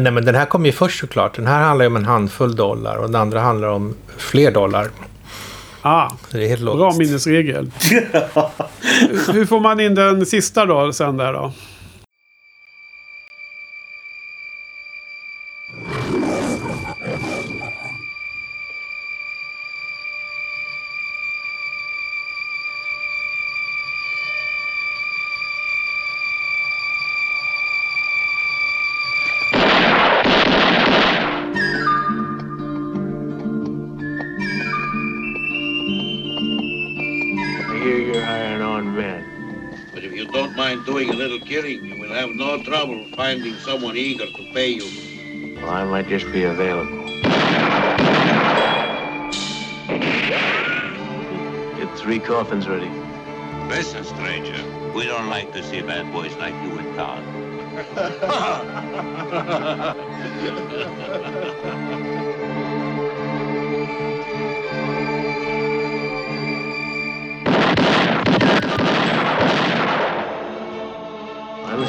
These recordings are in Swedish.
Nej, men den här kom ju först såklart. Den här handlar ju om en handfull dollar och den andra handlar om fler dollar. Ah, det är helt bra minnesregel. Hur får man in den sista då sen där då? Finding someone eager to pay you. Well, I might just be available. Get three coffins ready. Listen, stranger, we don't like to see bad boys like you in town.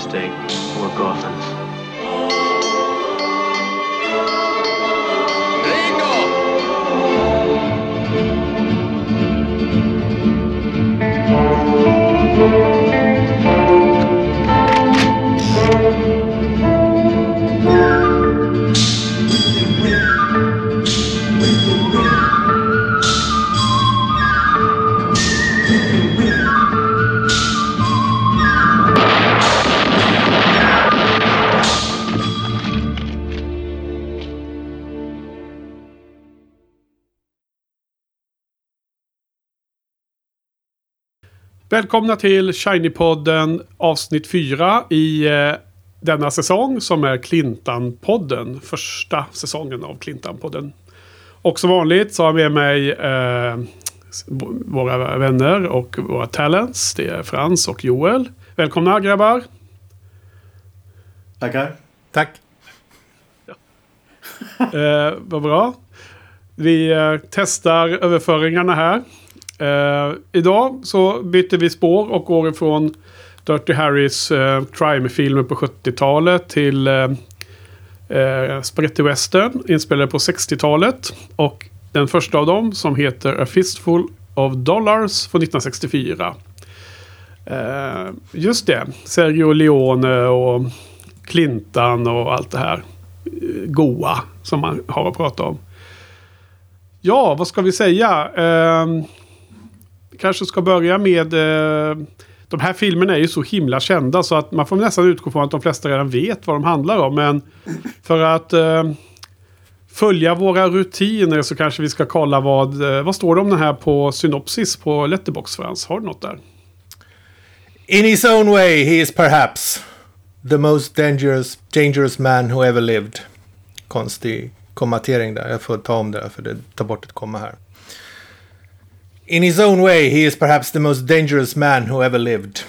mistake, we're Gothans. Välkomna till Shiny-podden avsnitt 4 i eh, denna säsong som är Clintan-podden. Första säsongen av Clintan-podden. Och som vanligt så har jag med mig eh, våra vänner och våra talents. Det är Frans och Joel. Välkomna grabbar! Tackar. Tack. Eh, vad bra. Vi eh, testar överföringarna här. Eh, idag så byter vi spår och går ifrån Dirty Harrys eh, crime-filmer på 70-talet till eh, eh, Spaghetti Western inspelade på 60-talet. Och den första av dem som heter A Fistful of Dollars från 1964. Eh, just det. Sergio Leone och Clintan och allt det här eh, goa som man har att prata om. Ja, vad ska vi säga? Eh, kanske ska börja med... Eh, de här filmerna är ju så himla kända så att man får nästan utgå från att de flesta redan vet vad de handlar om. Men för att eh, följa våra rutiner så kanske vi ska kolla vad... Eh, vad står det om den här på synopsis på Letterbox Frans? Har du något där? In his own way he is perhaps the most dangerous, dangerous man who ever lived. Konstig kommatering där. Jag får ta om det där för det tar bort ett komma här. In his own way he is perhaps the most dangerous man who ever lived.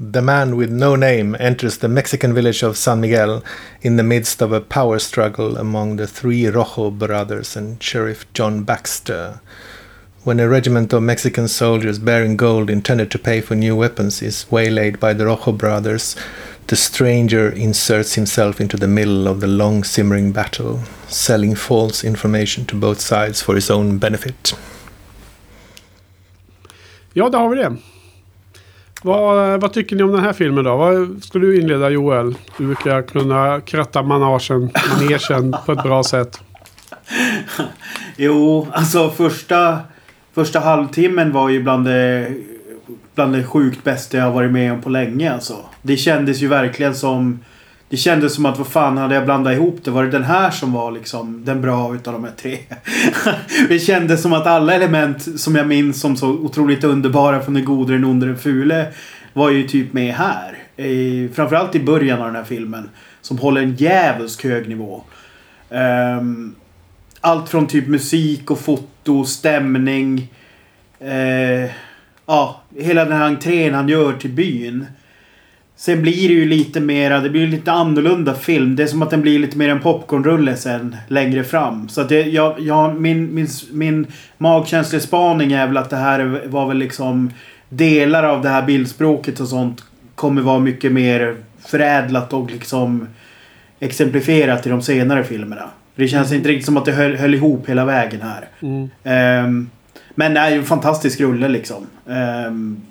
The man with no name enters the Mexican village of San Miguel in the midst of a power struggle among the three Rojo brothers and Sheriff John Baxter. When a regiment of Mexican soldiers bearing gold intended to pay for new weapons is waylaid by the Rojo brothers, the stranger inserts himself into the middle of the long simmering battle, selling false information to both sides for his own benefit. Ja, där har vi det. Vad, vad tycker ni om den här filmen då? Vad ska du inleda Joel? Du brukar kunna kratta managen, manegen på ett bra sätt. Jo, alltså första, första halvtimmen var ju bland det, bland det sjukt bästa jag varit med om på länge alltså. Det kändes ju verkligen som... Det kändes som att vad fan hade jag blandat ihop det? Var det den här som var liksom den bra utav de här tre? det kändes som att alla element som jag minns som så otroligt underbara från den gode, den onde, den fule var ju typ med här. I, framförallt i början av den här filmen. Som håller en djävulsk hög nivå. Um, allt från typ musik och foto, stämning. Uh, ja, hela den här entrén han gör till byn. Sen blir det ju lite mera, det blir lite annorlunda film. Det är som att den blir lite mer en popcornrulle sen längre fram. Så att det, jag, jag, min, min, min magkänslespaning är väl att det här var väl liksom delar av det här bildspråket och sånt kommer vara mycket mer förädlat och liksom exemplifierat i de senare filmerna. Det känns inte riktigt som att det höll, höll ihop hela vägen här. Mm. Ehm, men det är ju en fantastisk rulle liksom. Um,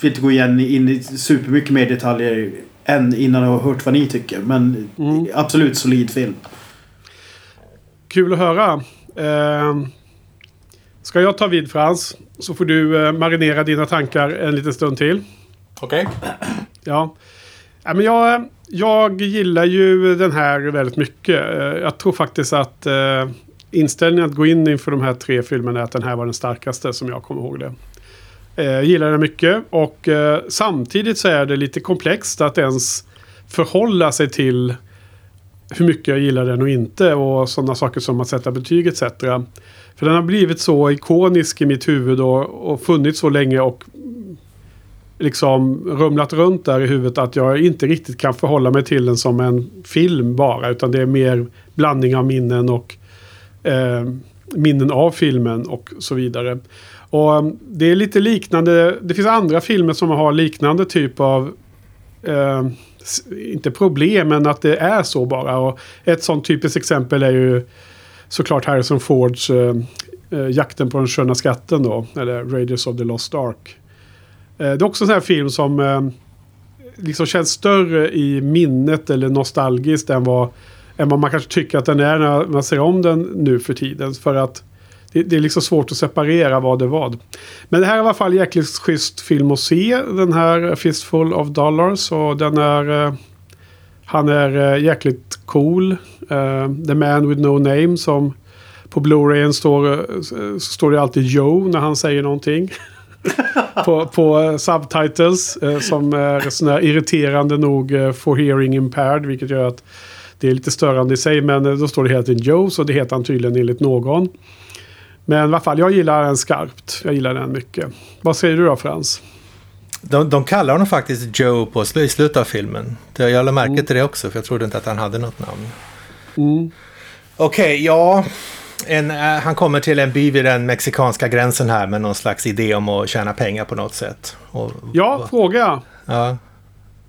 vill inte gå igen in i supermycket mer detaljer än innan jag har hört vad ni tycker. Men Mm. absolut solid film. Kul att höra. Eh, ska jag ta vid Frans? Så får du eh, marinera dina tankar en liten stund till. Okej. Ja. ja men jag, jag gillar ju den här väldigt mycket. Eh, Jag tror faktiskt att eh, inställningen att gå in inför de här tre filmerna är att den här var den starkaste som jag kommer ihåg det. Eh, Jag gillar den mycket och eh, samtidigt så är det lite komplext att ens förhålla sig till hur mycket jag gillar den och inte och sådana saker som att sätta betyg etc. För den har blivit så ikonisk i mitt huvud och, och funnits så länge och liksom rumlat runt där i huvudet att jag inte riktigt kan förhålla mig till den som en film bara. Utan det är mer blandning av minnen och eh, minnen av filmen och så vidare. Och um, det är lite liknande. Det finns andra filmer som har liknande typ av eh, inte problem, men att det är så bara. Och ett sånt typiskt exempel är ju såklart Harrison Fords eh, eh, Jakten på den sköna skatten då. Eller Raiders of the Lost Ark. Eh, det är också en sån här film som eh, liksom känns större i minnet eller nostalgiskt än vad, än vad man kanske tycker att den är när man ser om den nu för tiden. För att det, det är liksom svårt att separera vad det är vad. Men det här är i alla fall jäkligt schysst film att se. Den här Fistful of Dollars. Och den är... Eh, han är eh, jäkligt cool. Eh, The Man with No Name som på Blu-rayen står, står det alltid Joe när han säger någonting. på, på subtitles som är sån här irriterande nog for hearing impaired. Vilket gör att det är lite störande i sig. Men då står det hela tiden Joe så det heter han tydligen enligt någon. Men i alla fall, jag gillar den skarpt. Jag gillar den mycket. Vad säger du då Frans? De, de kallar honom faktiskt Joe på i slutet av filmen. Jag lade märke till det också, för jag trodde inte att han hade något namn. Mm. Okej, ja. En, eh, han kommer till en by vid den mexikanska gränsen här med någon slags idé om att tjäna pengar på något sätt. Och, Ja, fråga. ja.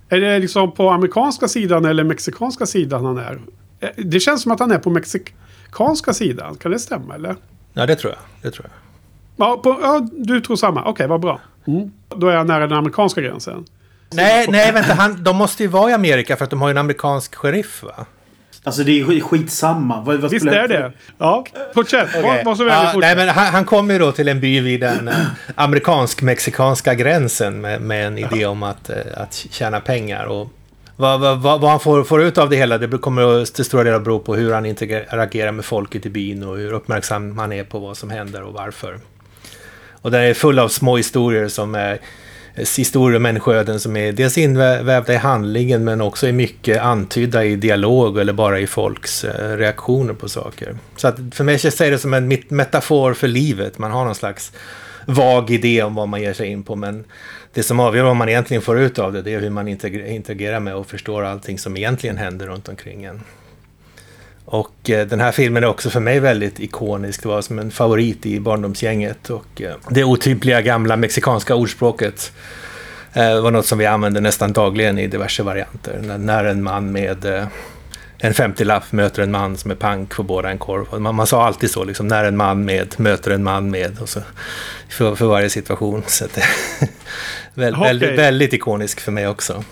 Är det liksom på amerikanska sidan eller mexikanska sidan han är? Eh, Det känns som att han är på mexikanska sidan. Kan det stämma eller? Ja, det tror jag. Det tror jag. Ja, på, ja du tror samma. Okej, vad bra. Mm. Då är jag nära den amerikanska gränsen. Nej, nej, vänta. Han, de måste ju vara i Amerika för att de har ju en amerikansk sheriff, va? Alltså det är skit- skitsamma. Vad, vad Visst är det? Ja, fortsätt. Vad, Okej. vad väldigt ja, nej, men han, han kommer ju då till en by vid den eh, amerikansk-mexikanska gränsen med, med en idé om att, eh, att tjäna pengar. Och vad, vad, vad, han får, får ut av det hela, det kommer till stora delar bero på hur han interagerar med folket i byn och hur uppmärksam han är på vad som händer och varför. Och den är full av små historier som är eh, historier och människoöden som är dels invävda i handlingen men också är mycket antydda i dialog eller bara i folks eh, reaktioner på saker. Så att för mig känns det som en metafor för livet. Man har någon slags vag idé om vad man ger sig in på men det som avgör vad man egentligen får ut av det, det är hur man interagerar med och förstår allting som egentligen händer runt omkring en. Och eh, den här filmen är också för mig väldigt ikonisk. Det var som en favorit i barndomsgänget. Och eh, det otympliga gamla mexikanska ordspråket eh, var något som vi använde nästan dagligen i diverse varianter. När, en man med en 50-lapp möter en man som är pank får båda en korv. Man, man sa alltid så, liksom, när en man med möter en man med. Och så, för, för varje situation. Så det- väl, Okej. väldigt, väldigt ikonisk för mig också.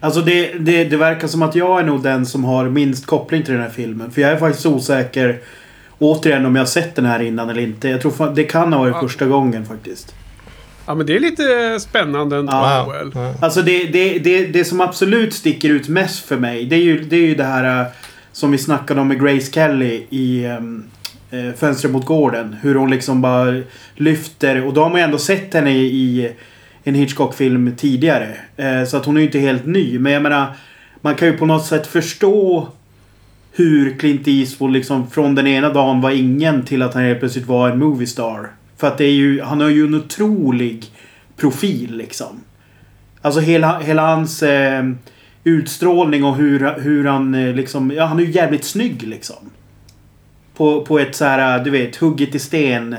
Alltså det, det, det verkar som att jag är nog den som har minst koppling till den här filmen. För jag är faktiskt osäker återigen om jag har sett den här innan eller inte. Jag tror det kan ha varit första gången faktiskt. Ja, men det är lite spännande ändå. Ja. Joel. Ja. Alltså det, det, det, det som absolut sticker ut mest för mig. Det är ju det, är ju det här eh, som vi snackade om med Grace Kelly i um, Fönstret mot gården. Hur hon liksom bara lyfter. Och då har man ju ändå sett henne i, i en Hitchcock-film tidigare. Eh, så att hon är ju inte helt ny. Men jag menar. Man kan ju på något sätt förstå hur Clint Eastwood liksom från den ena dagen var ingen till att han helt plötsligt var en movie star. För att det är ju, han har ju en otrolig profil liksom. Alltså hela, hela hans eh, utstrålning och hur, hur han eh, liksom... Ja, han är ju jävligt snygg liksom. På, på ett så här, du vet, hugget i sten.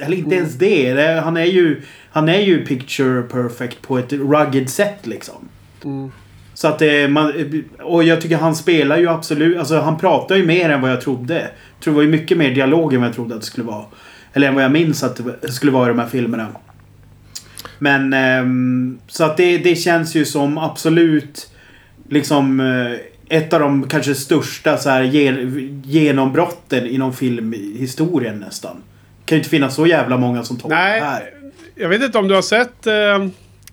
Eller inte ens det. det. Han är ju... Han är ju picture perfect på ett rugged sätt liksom. Mm. Så att det, man, och jag tycker han spelar ju absolut, alltså han pratar ju mer än vad jag trodde. Jag tror det var ju mycket mer dialog än vad jag trodde att det skulle vara. Eller än vad jag minns att det skulle vara i de här filmerna. Men ehm, så att det, det känns ju som absolut liksom eh, ett av de kanske största så här, gen- genombrotten inom filmhistorien nästan. Det kan ju inte finnas så jävla många som tar Nej. det här. Jag vet inte om du har sett eh,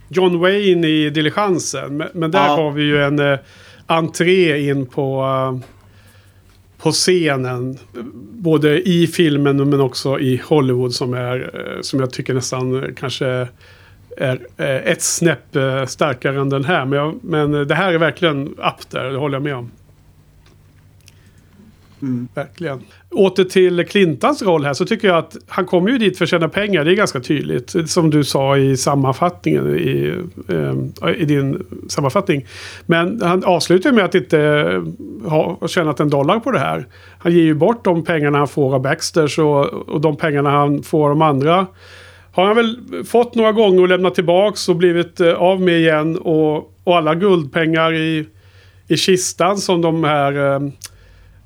John Wayne i Diligensen. Men, men där Ja. har vi ju en eh, entré in på, eh, på scenen. Både i filmen men också i Hollywood som, är, eh, som jag tycker nästan eh, kanske är eh, ett snäpp starkare än den här. Men, jag, men det här är verkligen up där, det håller jag med om. Mm. Verkligen. Åter till Clintans roll här så tycker jag att han kommer ju dit för att tjäna pengar. Det är ganska tydligt. Som du sa i sammanfattningen i, eh, i din sammanfattning. Men han avslutar med att inte eh, ha tjänat en dollar på det här. Han ger ju bort de pengarna han får av Baxters och, och de pengarna han får av de andra. Har han väl fått några gånger och lämnat tillbaks och blivit eh, av med igen. Och, och alla guldpengar i, i kistan som de här eh,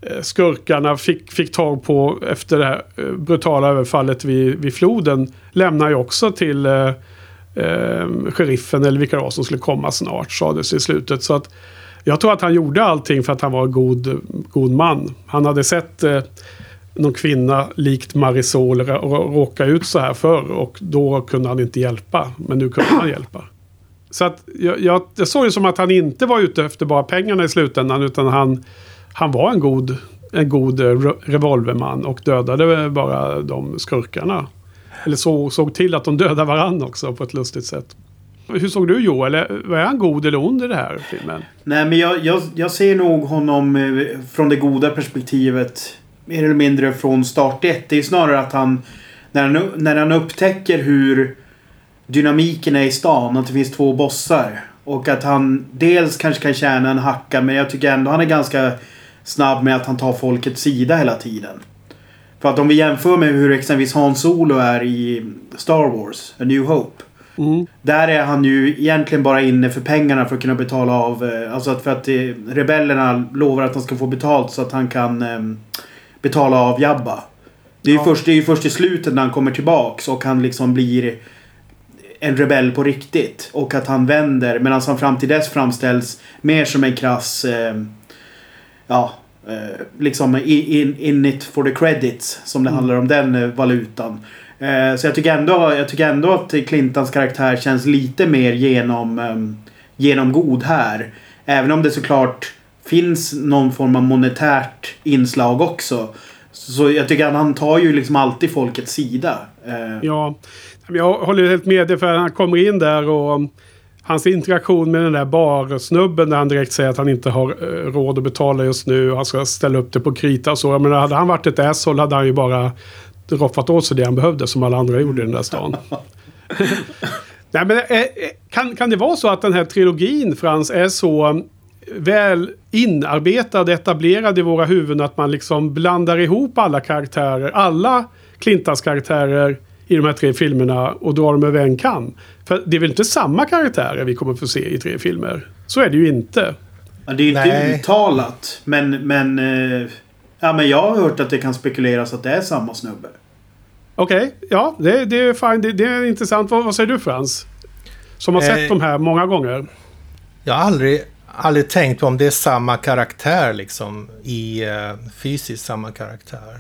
Eh, skurkarna fick, fick tag på efter det här eh, brutala överfallet vid, vid floden lämnar ju också till eh, eh, sheriffen eller vilka det var som skulle komma snart sades i slutet. Så att jag tror att han gjorde allting för att han var en god, god man. Han hade sett eh, någon kvinna likt Marisol råka ut så här förr och då kunde han inte hjälpa. Men nu kunde han hjälpa. Så att jag, jag, jag såg det som att han inte var ute efter bara pengarna i slutändan utan han, han var en god, en god eh, revolverman och dödade bara de skurkarna. Eller så, såg till att de dödade varandra också på ett lustigt sätt. Hur såg du Joel? Är- Var han god eller ond i den här filmen? Nej men jag, jag, jag ser nog honom eh, från det goda perspektivet. Mer eller mindre från start ett. Det är snarare att han när, han... när han upptäcker hur dynamiken är i stan. Att det finns två bossar. Och att han dels kanske kan tjäna en hacka men jag tycker ändå han är ganska snabb med att han tar folkets sida hela tiden. För att om vi jämför med hur exempelvis Han Solo är i Star Wars, A New Hope. Mm. Där är han ju egentligen bara inne för pengarna för att kunna betala av. eh, Alltså att för att eh, rebellerna lovar att han ska få betalt så att han kan eh, betala av Jabba. Det är ju först, det är först i slutet när han kommer tillbaks och han liksom blir en rebell på riktigt. Och att han vänder medan han fram till dess framställs mer som en krass... Ja, eh, liksom in, in it for the credits. Som det handlar om den eh, valutan. Eh, så jag tycker, ändå, jag tycker ändå att Clintons karaktär känns lite mer genom, um, genomgod här. Även om det såklart finns någon form av monetärt inslag också. Så jag tycker att han tar ju liksom alltid folkets sida. Ja, jag håller helt med dig för han kommer in där och hans interaktion med den där barsnubben där han direkt säger att han inte har eh, råd att betala just nu och han ska ställa upp det på krita och så. Jag menar, hade han varit ett asshole hade han ju bara roffat åt sig det han behövde som alla andra gjorde i den där stan. Nej, men, eh, eh, kan, kan det vara så att den här trilogin, Frans, är så väl inarbetad, etablerad i våra huvuden att man liksom blandar ihop alla karaktärer, alla Clintans karaktärer i de här tre filmerna och drar dem över en kam. För det är väl inte samma karaktärer vi kommer få se i tre filmer? Så är det ju inte. Ja, det är ju inte Nej. uttalat. Men, men, eh, ja, men jag har hört att det kan spekuleras att det är samma snubbe. Okej, ja, det, det är fine. Det, det är intressant. Vad, vad säger du Frans? Som har Eh, sett de här många gånger. Jag har aldrig, aldrig tänkt på om det är samma karaktär liksom i uh, fysiskt samma karaktär.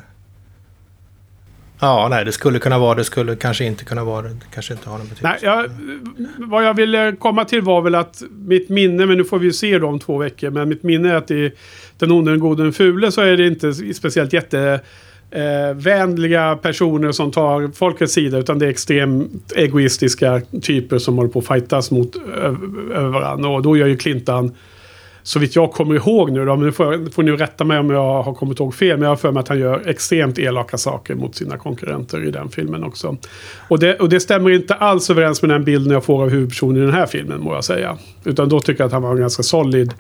Ja, nej, det skulle kunna vara det, skulle kanske inte kunna vara det. Det kanske inte har någon betydelse. Nej, jag, vad jag ville komma till var väl att mitt minne, men nu får vi ju se då om två veckor, men mitt minne är att i Den onde, den gode, den fule så är det inte speciellt jätte eh, vänliga personer som tar folkets sida utan det är extremt egoistiska typer som håller på att fightas mot över varandra. Och då gör ju Clintan så vitt jag kommer ihåg nu då, men nu får, jag- får ni rätta mig om jag har kommit ihåg fel, men jag har för mig att han gör extremt elaka saker mot sina konkurrenter i den filmen också. Och det, och det stämmer inte alls överens med den bilden jag får av huvudpersonen i den här filmen, må jag säga. Utan då tycker jag att han var en ganska solid,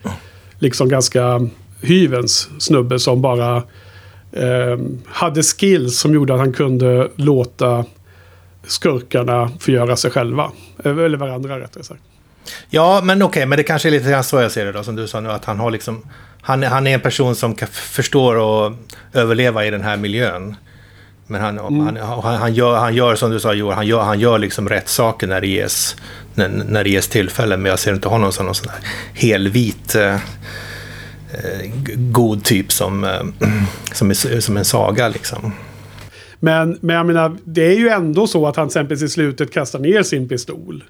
liksom ganska hyvens snubbe som bara eh, hade skills som gjorde att han kunde låta skurkarna förgöra sig själva. Eh, eller varandra rättare sagt. Ja, men okej, men det kanske är lite grann så jag ser det då, som du sa nu, att han har liksom... Han, han är en person som kan, förstår att överleva i den här miljön. Men han, han, han, han, gör, han gör som du sa Johan, han gör, han gör liksom rätt saker när det ges, när, när det ges tillfällen. Men jag ser inte honom som någon sån där helvit eh, eh, god typ som, eh, som, är, som en saga liksom. Men, men jag menar, det är ju ändå så att han till exempel i slutet kastar ner sin pistol.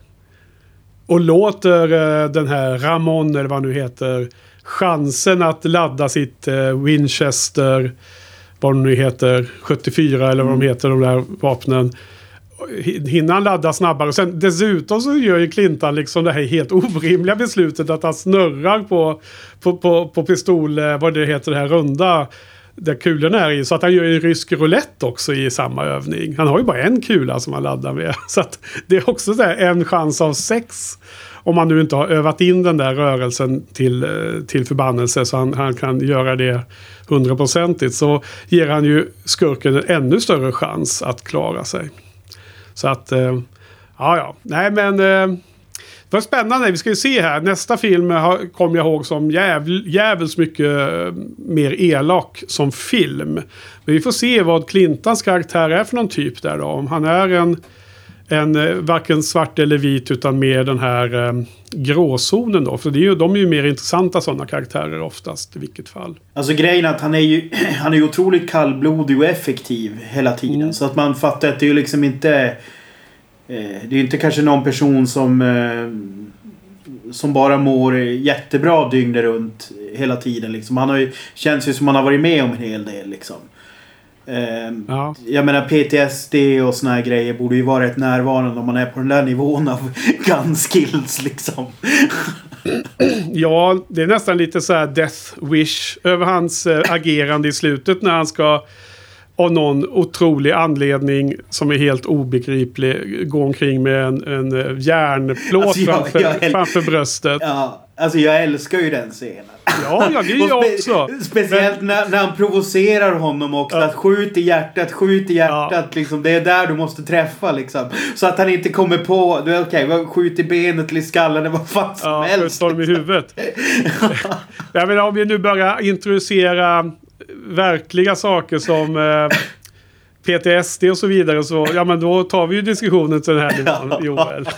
Och låter eh, den här Ramon, eller vad han nu heter, chansen att ladda sitt eh, Winchester, vad de nu heter, 74 eller vad de heter, de där vapnen. Hin- Hinner han ladda snabbare? Och sen dessutom så gör ju Clintan liksom det här helt orimliga beslutet att han snurrar på, på, på, på pistol, eh, vad det heter, det här runda där kulorna är i. Så att han gör ju rysk roulette också i samma övning. Han har ju bara en kula som han laddar med. Så att det är också så här en chans av sex. Om man nu inte har övat in den där rörelsen till, eh, till förbannelse så han, han kan göra det hundraprocentigt. Så ger han ju skurken en ännu större chans att klara sig. Så att, eh, ja ja. Nej men... Eh, var spännande. Vi ska ju se här. Nästa film kommer jag ihåg som jävl, jävligt mycket eh, mer elak som film. Men vi får se vad Clintans karaktär är för någon typ där då. Om han är en, en eh, varken svart eller vit utan mer den här eh, gråzonen då. För det är ju, de är ju mer intressanta sådana karaktärer oftast i vilket fall. Alltså grejen är att han är ju, han är otroligt kallblodig och effektiv hela tiden. Så att man fattar att det är ju liksom inte... Eh, det är inte kanske någon person som... Eh, som bara mår jättebra dygnet runt hela tiden liksom. Han har ju, känns ju som han har varit med om en hel del liksom. Eh, Ja. Jag menar PTSD och såna här grejer borde ju vara rätt närvarande om man är på den där nivån av gun skills liksom. Ja, det är nästan lite så här death wish över hans eh, agerande i slutet när han ska av någon otrolig anledning som är helt obegriplig gå omkring med en, en eh, järnplåt Alltså, jag- framför, jag- framför bröstet. Ja, alltså jag älskar ju den scenen. Ja, ja, det jag också. Speciellt när, när han provocerar honom också. Ja. Att skjut i hjärtat, skjut i hjärtat. Liksom, det är där du måste träffa liksom. Så att han inte kommer på... du Okej, okay, skjut i benet eller i skallen eller vad fan som Ja, helst. skjuta dem i huvudet. Jag menar om vi nu börjar introducera verkliga saker som eh, PTSD och så vidare. Så, ja, men då tar vi ju diskussionen till den här nivån, Joel.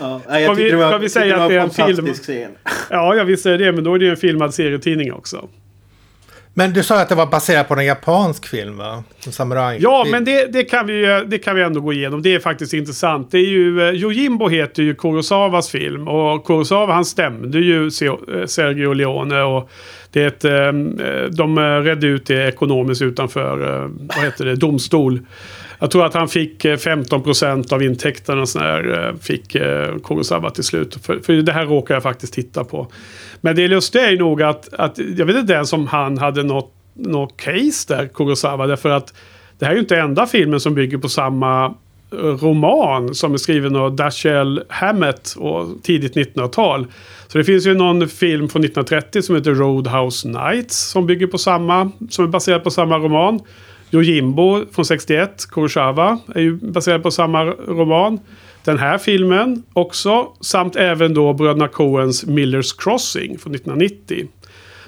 Ja, Ska vi- var, vi säga att det är en film? Scen. Ja, jag visste det, men då är det ju en filmad serietidning också. Men du sa att det var baserat på en japansk film va? Samurai. Ja, men det, det, kan vi, ju- det kan vi ändå gå igenom. Det är faktiskt intressant. Det är ju, eh, Yojimbo heter ju Kurosawas film. Och Kurosawa han stämde ju eh, Sergio Leone. Och det är ett, eh, de redde ut det ekonomiskt utanför vad heter det, domstol. Jag tror att han fick 15% av intäkterna och sån här, fick Kurosawa till slut. För, för det här råkar jag faktiskt titta på. Men det lustiga är ju nog att, att jag vet inte ens om han hade något, något case där, Kurosawa. Därför att det här är ju inte enda filmen som bygger på samma eh, roman som är skriven av Dashiell Hammett och tidigt 1900-tal. Så det finns ju någon film från 1930 som heter Roadhouse Nights som bygger på samma, som är baserad på samma roman. Yojimbo från 61, Kurosawa, är ju baserad på samma roman. Den här filmen också, samt även då bröderna Coens Millers Crossing från 1990.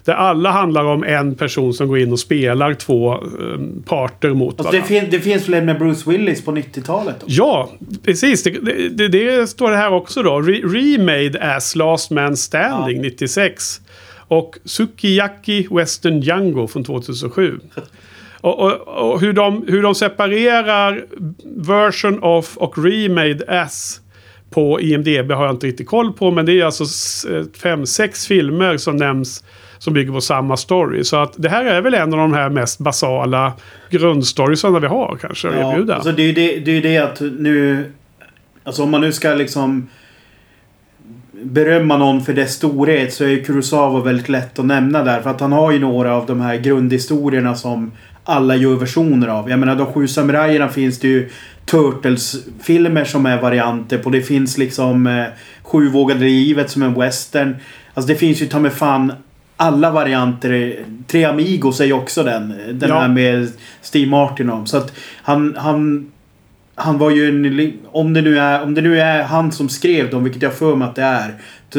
Där alla handlar om en person som går in och spelar två eh, parter mot Alltså, det, varandra. fin- det finns väl med Bruce Willis på 90-talet? också? Ja, precis. Det, det, det står det här också då. Re remade as Last Man Standing 96. Och Sukiyaki Western Django från 2007. Och, och, och hur, de, hur de separerar version of och remade as på IMDB har jag inte riktigt koll på. Men det är alltså eh, fem, sex filmer som nämns som bygger på samma story. Så att det här är väl en av de här mest basala grundstoriesarna vi har kanske att Ja, erbjuda. alltså det är ju det, det, är det att nu... Alltså om man nu ska liksom berömma någon för dess storhet så är ju Kurosawa väldigt lätt att nämna där. För att han har ju några av de här grundhistorierna som alla gör versioner av. Jag menar de sju samurajerna finns det ju Turtles-filmer som är varianter på. Det finns liksom eh, Sjuvågade livet som en western. Alltså det finns ju ta med fan alla varianter. Tre Amigos är ju också den. Den Ja. här med Steve Martin om. Så att han, han han var ju en... Om det, nu är, om det nu är han som skrev dem, vilket jag för mig att det är.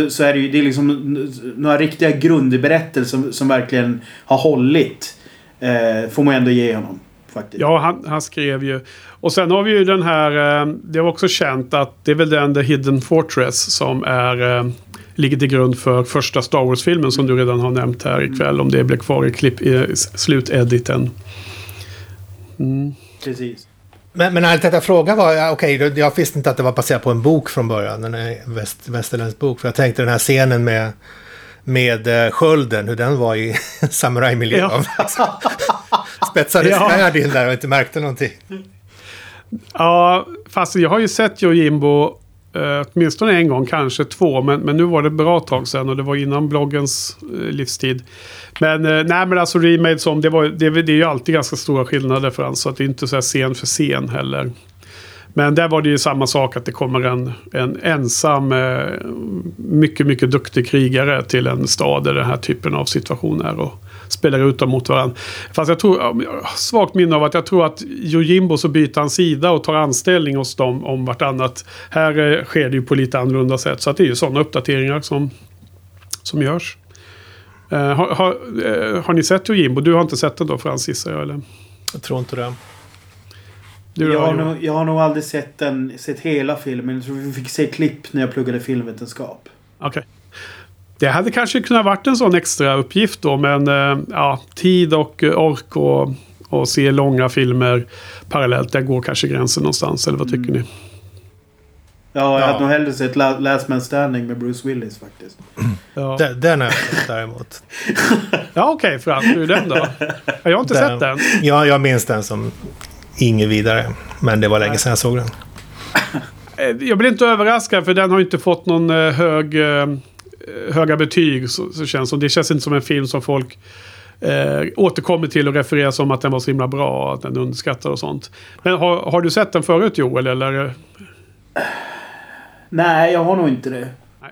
så- är det ju det är liksom några riktiga grundberättelser som, som verkligen har hållit. Eh, får man ändå ge honom. Faktiskt. Ja, han, han skrev ju. Och sen har vi ju den här, eh, det var också känt att det är väl den The Hidden Fortress som är, eh, ligger till grund för första Star Wars-filmen som du redan har nämnt här ikväll. Om det blev kvar i klipp, i slutediten. Mm. Precis. Men, men jag frågade var, okej, då- jag visste inte att det var baserat på en bok från början, väst, västerländsk bok. För jag tänkte den här scenen med, med uh, skölden, hur den var i samurajmiljö. Ja. Spetsade Ja. svärd in där och inte märkte någonting. Ja, fast jag har ju sett Jojimbo eh, åtminstone en gång, kanske två. Men, men nu var det bra tag sedan och det var innan bloggens eh, livstid. Men eh, nej, men alltså remade som, det, var, det, det är ju alltid ganska stora skillnader för hans. Så att det är inte så här scen för scen heller. Men där var det ju samma sak att det kommer en, en ensam, eh, mycket, mycket duktig krigare till en stad där den här typen av situationer och spelar ut dem mot varandra. Fast jag tror, har svagt minne av att jag tror att Jojimbo så byter han sida och tar anställning hos dem om vartannat. Här eh, sker det ju på lite annorlunda sätt. Så att det är ju sådana uppdateringar som, som görs. Uh, har, har, har ni sett Jojimbo? Du har inte sett den då Frans gissar jag eller? Jag tror inte det. Du Jag har, nog, jag har nog aldrig sett, den, sett hela filmen. Jag tror vi fick se klipp när jag pluggade filmvetenskap. Okej. Det hade kanske kunnat varit en sån extra uppgift då, men eh, ja, tid och eh, ork och, och se långa filmer parallellt, där går kanske gränsen någonstans, eller vad tycker ni? Ja, jag Ja. hade nog hellre sett La- Last Man Standing med Bruce Willis faktiskt. Ja, Den, den är däremot. ja okej Frans, hur är den då? Ja, Jag har inte sett den. Ja, jag minns den som inget vidare. Men det var länge sedan jag såg den. Eh, Jag blir inte överraskad, för den har ju inte fått någon eh, hög, eh, höga betyg. Så, så känns som. Det känns inte som en film som folk eh, återkommer till och refererar som att den var så himla bra och att den underskattar och sånt. Men har, har du sett den förut Joel? Eller? Nej, jag har nog inte det. Nej.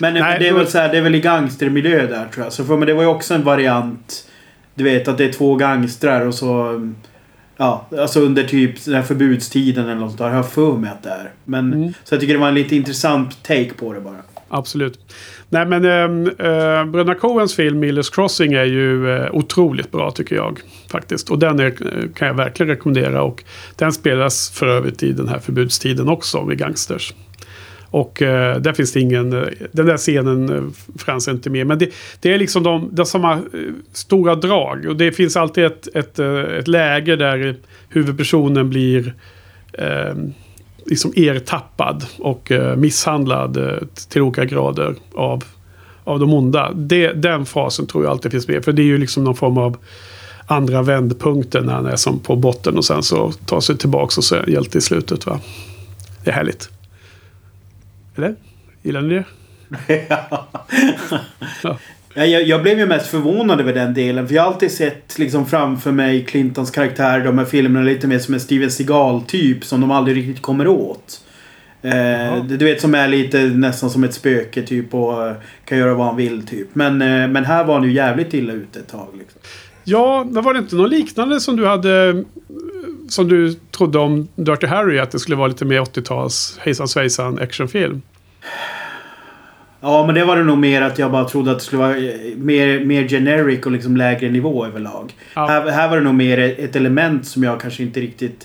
Men Nej, det, är väl så här, det är väl i gangstermiljö där tror jag. Så för mig, det var ju också en variant. Du vet att det är två gangstrar och så... Ja, alltså under typ den här förbudstiden eller något sånt där. Har jag för mig att det är. Men, Mm. Så jag tycker det var en lite intressant take på det bara. Absolut. Nej men äh, Bröderna Coens film Millers Crossing är ju äh, otroligt bra tycker jag. Faktiskt. Och den är, eh, kan jag verkligen rekommendera. Och den spelas för övrigt i den här förbudstiden också med gangsters. Och eh, där finns det ingen... Eh, den där scenen eh, fanns inte med. Men det, det är liksom de, de som har eh, stora drag. Och det finns alltid ett, ett, ett läge där huvudpersonen blir... eh, liksom ertappad och eh, misshandlad eh, till olika grader av, av de onda. Det, den fasen tror jag alltid finns med. För det är ju liksom någon form av andra vändpunkten när han är som på botten och sen så tar sig tillbaka och så är han hjälte i slutet. Va? Det är härligt. Eller? Gillar ni det? Ja. Ja, Jag, jag blev ju mest förvånad över den delen. För jag har alltid sett liksom framför mig Clintons karaktär i de här filmerna lite mer som en Steven Seagal-typ som de aldrig riktigt kommer åt. Eh, du vet som är lite nästan som ett spöke typ och eh, kan göra vad han vill typ. Men, eh, men här var han ju jävligt illa ute ett tag. Liksom. Ja, men var det inte något liknande som du hade... Som du trodde om Dirty Harry? Att det skulle vara lite mer 80-tals hejsan svejsan actionfilm? Ja men det var det nog mer att jag bara trodde att det skulle vara eh, mer, mer generic och liksom lägre nivå överlag. Ja. Här, här var det nog mer ett element som jag kanske inte riktigt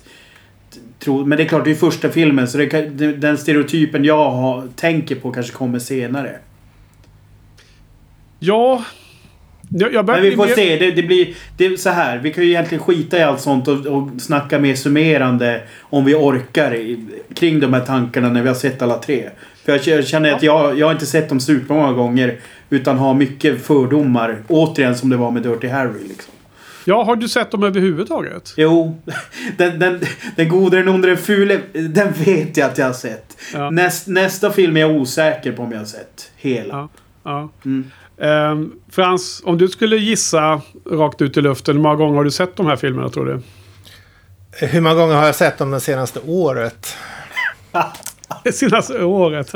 t- tror. Men det är klart, det är första filmen så det- den stereotypen jag har, tänker på kanske kommer senare. Ja... Jag, jag Men vi bli får mer- se. Det, det blir det så här. Vi kan ju egentligen skita i allt sånt och, och snacka mer summerande om vi orkar i, kring de här tankarna när vi har sett alla tre. För jag känner att jag, jag har inte sett dem supermånga gånger. Utan har mycket fördomar. Återigen som det var med Dirty Harry liksom. Ja, har du sett dem överhuvudtaget? Jo, den, den, den gode, den onde, den fule, den vet jag att jag har sett. Ja. Näst, nästa film är jag osäker på om jag har sett. Hela. Ja. Ja. Mm. Ehm, Frans, om du skulle gissa rakt ut i luften, hur många gånger har du sett de här filmerna tror du? Hur många gånger har jag sett dem det senaste året? Det senaste året?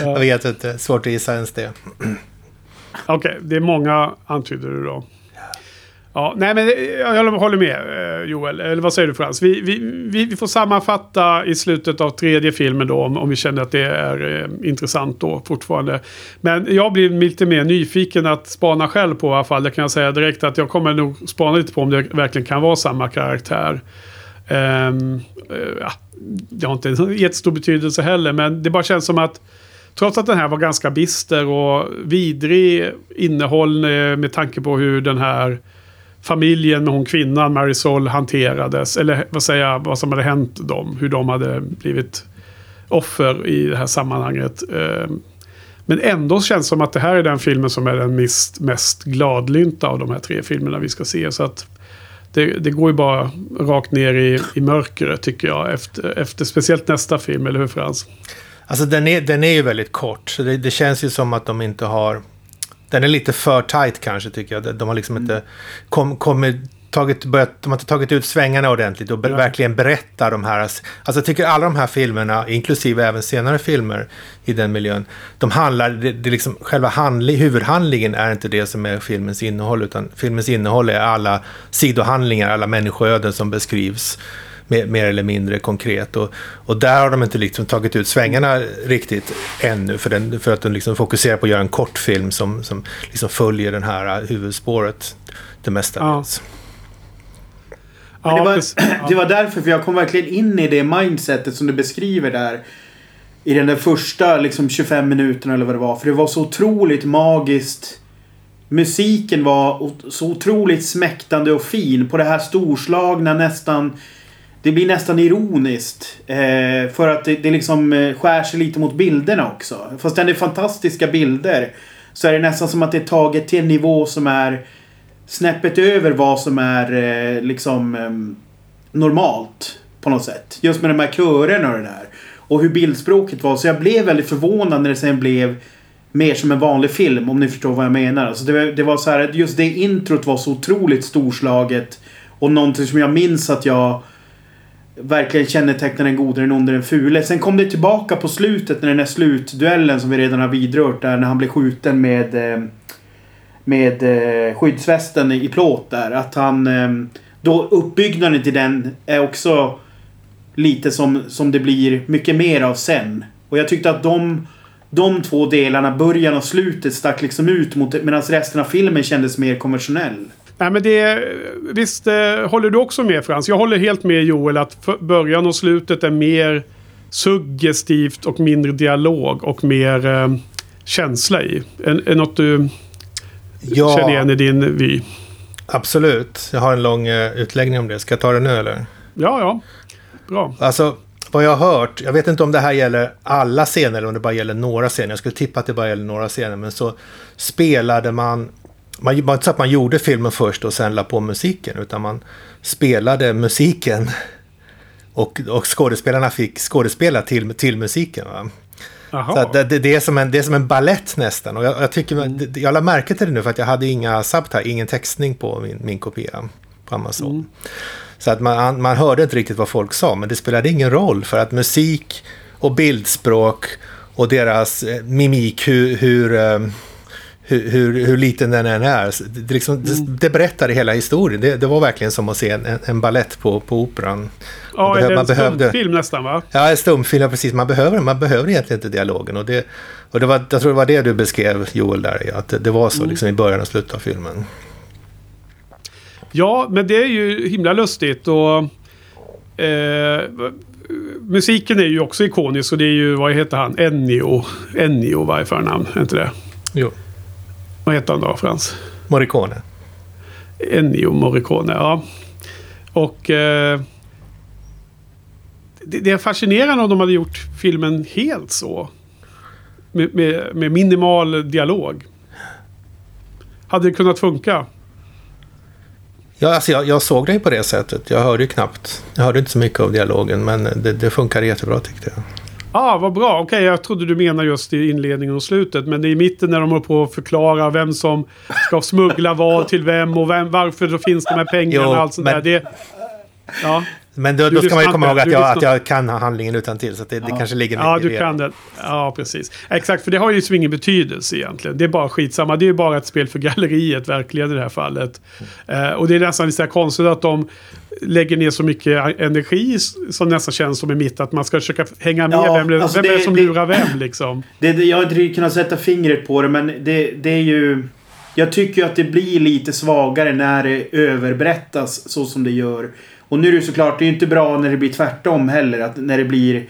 Jag vet inte. Svårt att gissa ens det. Okej, det är många antyder du då. Ja, nej men eh, jag håller med eh, Joel. Eller vad säger du Frans? Vi, vi, vi, får sammanfatta i slutet av tredje filmen då om, om vi känner att det är eh, intressant då fortfarande. Men jag blir lite mer nyfiken att spana själv på i alla fall. Det kan jag säga direkt att jag kommer nog spana lite på om det verkligen kan vara samma karaktär. Um, ja, det har inte jättestor betydelse heller men det bara känns som att Trots att den här var ganska bister och vidrig innehåll med tanke på hur den här familjen med hon kvinnan Marisol hanterades. Eller vad säger jag, vad som hade hänt dem. Hur de hade blivit offer i det här sammanhanget. Eh, men ändå känns det som att det här är den filmen som är den mest, mest gladlynta av de här tre filmerna vi ska se. Så att det, det går ju bara rakt ner i, i mörkret tycker jag. Efter, efter speciellt nästa film, eller hur Frans? Alltså den är, den är ju väldigt kort. Så det, det känns ju som att de inte har... Den är lite för tight kanske tycker jag. De- har liksom inte kom, kommit, tagit, börjat, de har inte tagit ut svängarna ordentligt och be, Ja. verkligen berättar de här... Alltså jag tycker alla de här filmerna, inklusive även senare filmer i den miljön, de handlar... Det, det är liksom, själva handling, huvudhandlingen är inte det som är filmens innehåll, utan filmens innehåll är alla sidohandlingar, alla människoöden som beskrivs mer, mer eller mindre konkret. Och, och där har de inte liksom tagit ut svängarna riktigt ännu, för, den, för att de liksom fokuserar på att göra en kortfilm som, som liksom följer den här uh, huvudspåret det mesta. Ja. Men det, var, det var därför, för jag kom verkligen in i det mindsetet som du beskriver där. I den där första liksom 25 minuterna eller vad det var. För det var så otroligt magiskt. Musiken var så otroligt smäktande och fin. På det här storslagna nästan... Det blir nästan ironiskt. Eh, för att det, det liksom eh, skär sig lite mot bilderna också. Fast det är fantastiska bilder. Så är det nästan som att det är taget till en nivå som är snäppet över vad som är eh, liksom eh, normalt på något sätt. Just med de här körerna och det där. Och hur bildspråket var. Så jag blev väldigt förvånad när det sen blev mer som en vanlig film om ni förstår vad jag menar. Alltså det, var, det var så här att just det introt var så otroligt storslaget. Och någonting som jag minns att jag verkligen kännetecknar den gode, den onde, den fule. Sen kom det tillbaka på slutet när den här slutduellen som vi redan har vidrört där när han blev skjuten med eh, med eh, skyddsvästen i plåt där. Att han... Eh, då uppbyggnaden till den är också lite som, som det blir mycket mer av sen. Och jag tyckte att de, de två delarna, början och slutet, stack liksom ut mot medan resten av filmen kändes mer konventionell. Nej, men det, visst eh, håller du också med Frans? Jag håller helt med Joel att början och slutet är mer suggestivt och mindre dialog och mer eh, känsla i. Är, är något du Ja, känner igen i din vy? absolut. Jag har en lång eh, utläggning om det. Ska jag ta det nu eller? Ja, ja. Bra. Alltså, vad jag har hört, jag vet inte om det här gäller alla scener eller om det bara gäller några scener. Jag skulle tippa att det bara gäller några scener. Men så spelade man, man inte så att man gjorde filmen först och sen la på musiken. Utan man spelade musiken och, och skådespelarna fick skådespela till, till musiken. Så det, det, det, är som en, det är som en ballett nästan. Och jag, jag, tycker, det- jag lade märke till det nu för att jag hade inga subtitles, ingen textning på min, min kopia på Amazon. Så att man, man hörde inte riktigt vad folk sa, men det spelade ingen roll för att musik och bildspråk och deras eh, mimik, hur, hur, eh, hur, hur, hur liten den än är, det, liksom, det, det berättade hela historien. Det, det var verkligen som att se en, en, ballett på, på operan. Ja, Man är behö- det man en behövde- film nästan va? Ja, en stumfilm, ja, precis. Man behöver, man behöver egentligen inte dialogen. Och, det, och det var, jag tror det var det du beskrev, Joel, där. ja, Att det, det var så liksom, i början och slutet av filmen. Ja, men det är ju himla lustigt och... Eh, musiken är ju också ikonisk och det är ju, vad heter han? Ennio. Ennio var i förnamn, är inte det? Jo, Vad heter han då, Frans? Morricone. Ennio Morricone, ja. Och... Eh, det, det är fascinerande om de hade gjort filmen helt så. Med, med, med minimal dialog. Hade det kunnat funka? Ja, alltså jag, jag såg det på det sättet. Jag hörde ju knappt. Jag hörde inte så mycket av dialogen, men det, det funkade jättebra tyckte jag. Ah, vad bra. Okej, jag trodde du menar just i inledningen och slutet. Men det är i mitten när de håller på att förklara vem som ska smuggla vad till vem och vem, varför då finns de här pengarna Jo, och allt sånt men- där. Det, ja, Men då, Du då ska man ju komma ihåg att Du jag, att jag kan handlingen utan till så att det, det Ja. kanske ligger Ja, mycket du i kan det. Ja, precis. Exakt, för det har ju liksom ingen betydelse egentligen. Det är bara skitsamma. Det är ju bara ett spel för galleriet, verkligen i det här fallet. Eh, och det är nästan lite konstigt att de lägger ner så mycket energi som nästan känns som i mitt. Att man ska försöka hänga med. Ja, vem det, alltså vem är det det- som det- lurar vem liksom? Det, det, jag har inte kunnat sätta fingret på det men det, det är ju... Jag tycker ju att det blir lite svagare när det överberättas så som det gör. Och nu är det ju såklart, det är inte bra när det blir tvärtom heller. Att när det blir...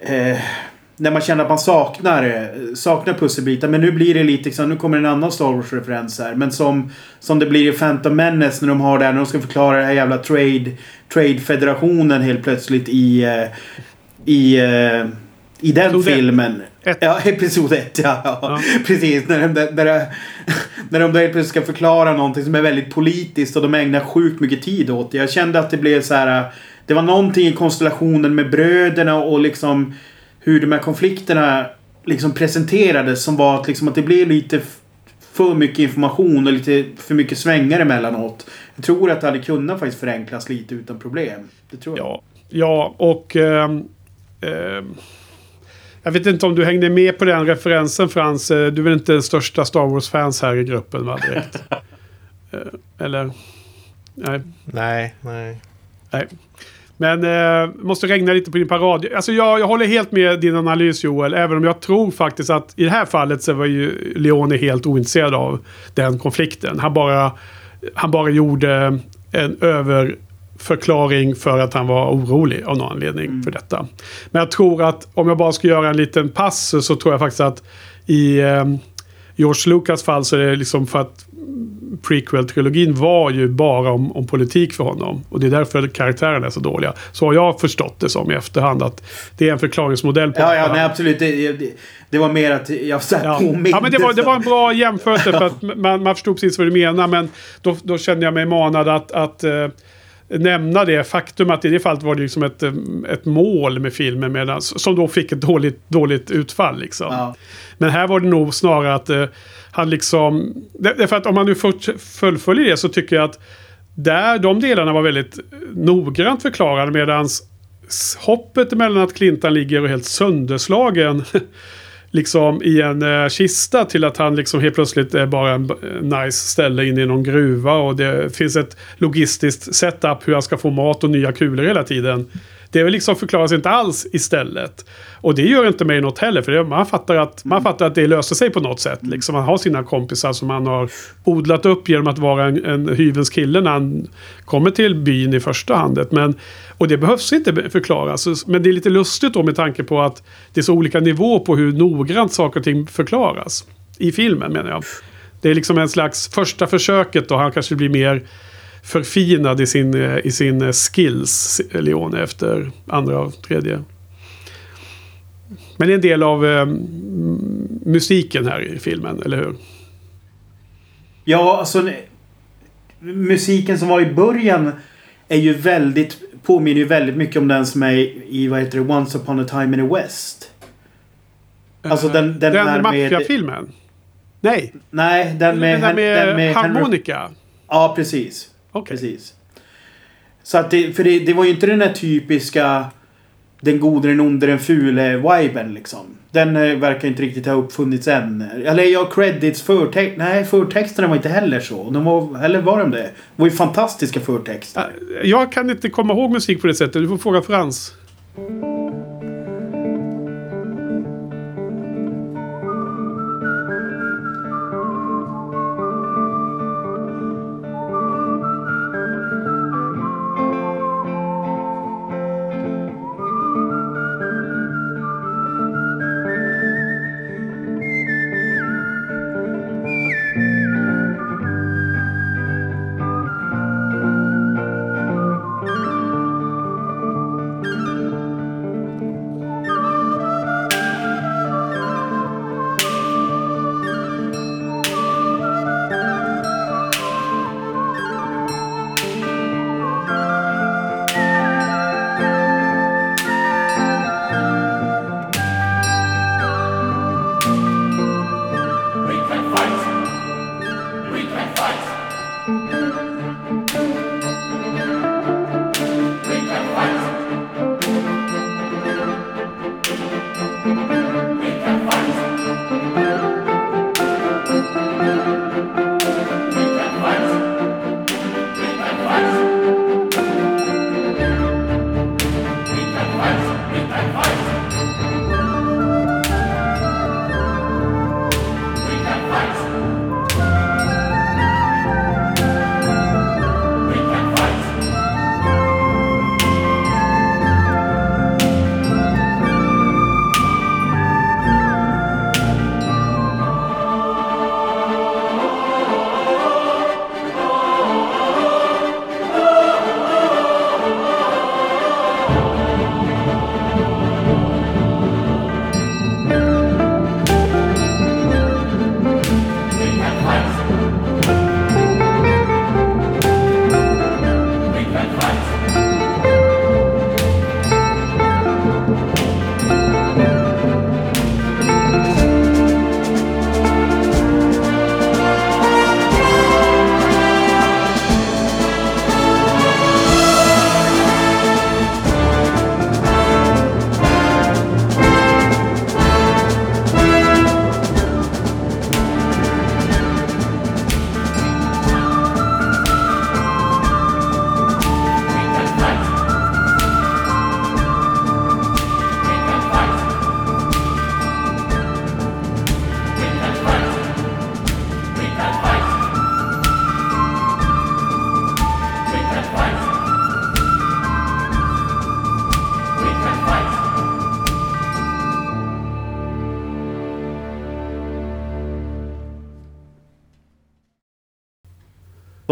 Eh, när man känner att man saknar, eh, saknar pusselbitar. Men nu blir det lite liksom, nu kommer en annan Star Wars-referens här. Men som, som det blir i Phantom Menace när de har det här, när de ska förklara den här jävla trade, trade-federationen helt plötsligt i... Eh, i eh, i den filmen. Ett. Ja, episod ett. Ja, ja. Ja. Precis. När de, när, de, när de helt plötsligt ska förklara någonting som är väldigt politiskt och de ägnar sjukt mycket tid åt det. Jag kände att det blev så här. Det var någonting i konstellationen med bröderna och liksom hur de här konflikterna liksom presenterades som var att, liksom, att det blev lite för mycket information och lite för mycket svängar emellanåt. Jag tror att det hade kunnat faktiskt förenklas lite utan problem. Det tror jag. Ja, ja och... ehm, ehm, jag vet inte om du hängde med på den referensen Frans. Eh, Du är väl inte den största Star Wars-fans här i gruppen va? Direkt? Eh, Eller? Nej. Nej, nej. Nej. Men eh, måste regna lite på din parad. Alltså jag, jag håller helt med din analys Joel. Även om jag tror faktiskt att i det här fallet så var ju Leone helt ointresserad av den konflikten. Han bara, han bara gjorde en överförklaring för att han var orolig av någon anledning för detta. Men jag tror att om jag bara ska göra en liten passus så tror jag faktiskt att i eh, George Lucas fall så är det liksom för att prequel-trilogin var ju bara om, om politik för honom. Och det är därför karaktärerna är så dåliga. Så har jag förstått det som i efterhand att det är en förklaringsmodell på Ja, ja, nej absolut. Det, det, det var mer att jag här Ja. påminde. ja, men det var, det var en bra jämförelse för att man, man förstod precis vad du menar. Men då, då kände jag mig manad att, att eh, nämna det faktum att i det fallet var det liksom ett, eh, ett mål med filmen medan, som då fick ett dåligt, dåligt utfall. Liksom. Ja. Men här var det nog snarare att eh, han liksom... Därför att om man nu fullföljer det så tycker jag att där, de delarna var väldigt eh, noggrant förklarade medan hoppet mellan att Clintan ligger och helt sönderslagen liksom i en eh, kista till att han liksom helt plötsligt är bara en eh, nice ställe inne i någon gruva och det finns ett logistiskt setup hur han ska få mat och nya kulor hela tiden. Det liksom förklaras inte alls istället. Och det gör inte mig något heller för det, man, fattar att, man fattar att det löser sig på något sätt. Liksom, han har sina kompisar som han har odlat upp genom att vara en, en hyvens kille när han kommer till byn i första handet. Men, och det behövs inte förklaras. Men det är lite lustigt då med tanke på att det är så olika nivå på hur noggrant saker och ting förklaras. I filmen menar jag. Det är liksom en slags första försöket då han kanske blir mer förfinad i sin, eh, i sin eh, skills, Leone, efter andra och tredje. Men det är en del av eh, musiken här i filmen, eller hur? Ja, alltså... Musiken som var i början är ju väldigt... Påminner ju väldigt mycket om den som är i, vad heter det, Once upon a time in the West. Alltså den, den, Den maffiafilmen? Nej, Nej, den med... den med, den med Henry- harmonika. Ja, precis. Okej. Precis. Så att det, för det, det var ju inte den där typiska den gode, den onde, den fule viben liksom. Den eh, verkar inte riktigt ha uppfunnits än. Eller ja, credits, förtext... Nej, förtexterna var inte heller så. De var, eller var de det? Det var ju fantastiska förtexter. Jag kan inte komma ihåg musik på det sättet. Du får fråga Frans.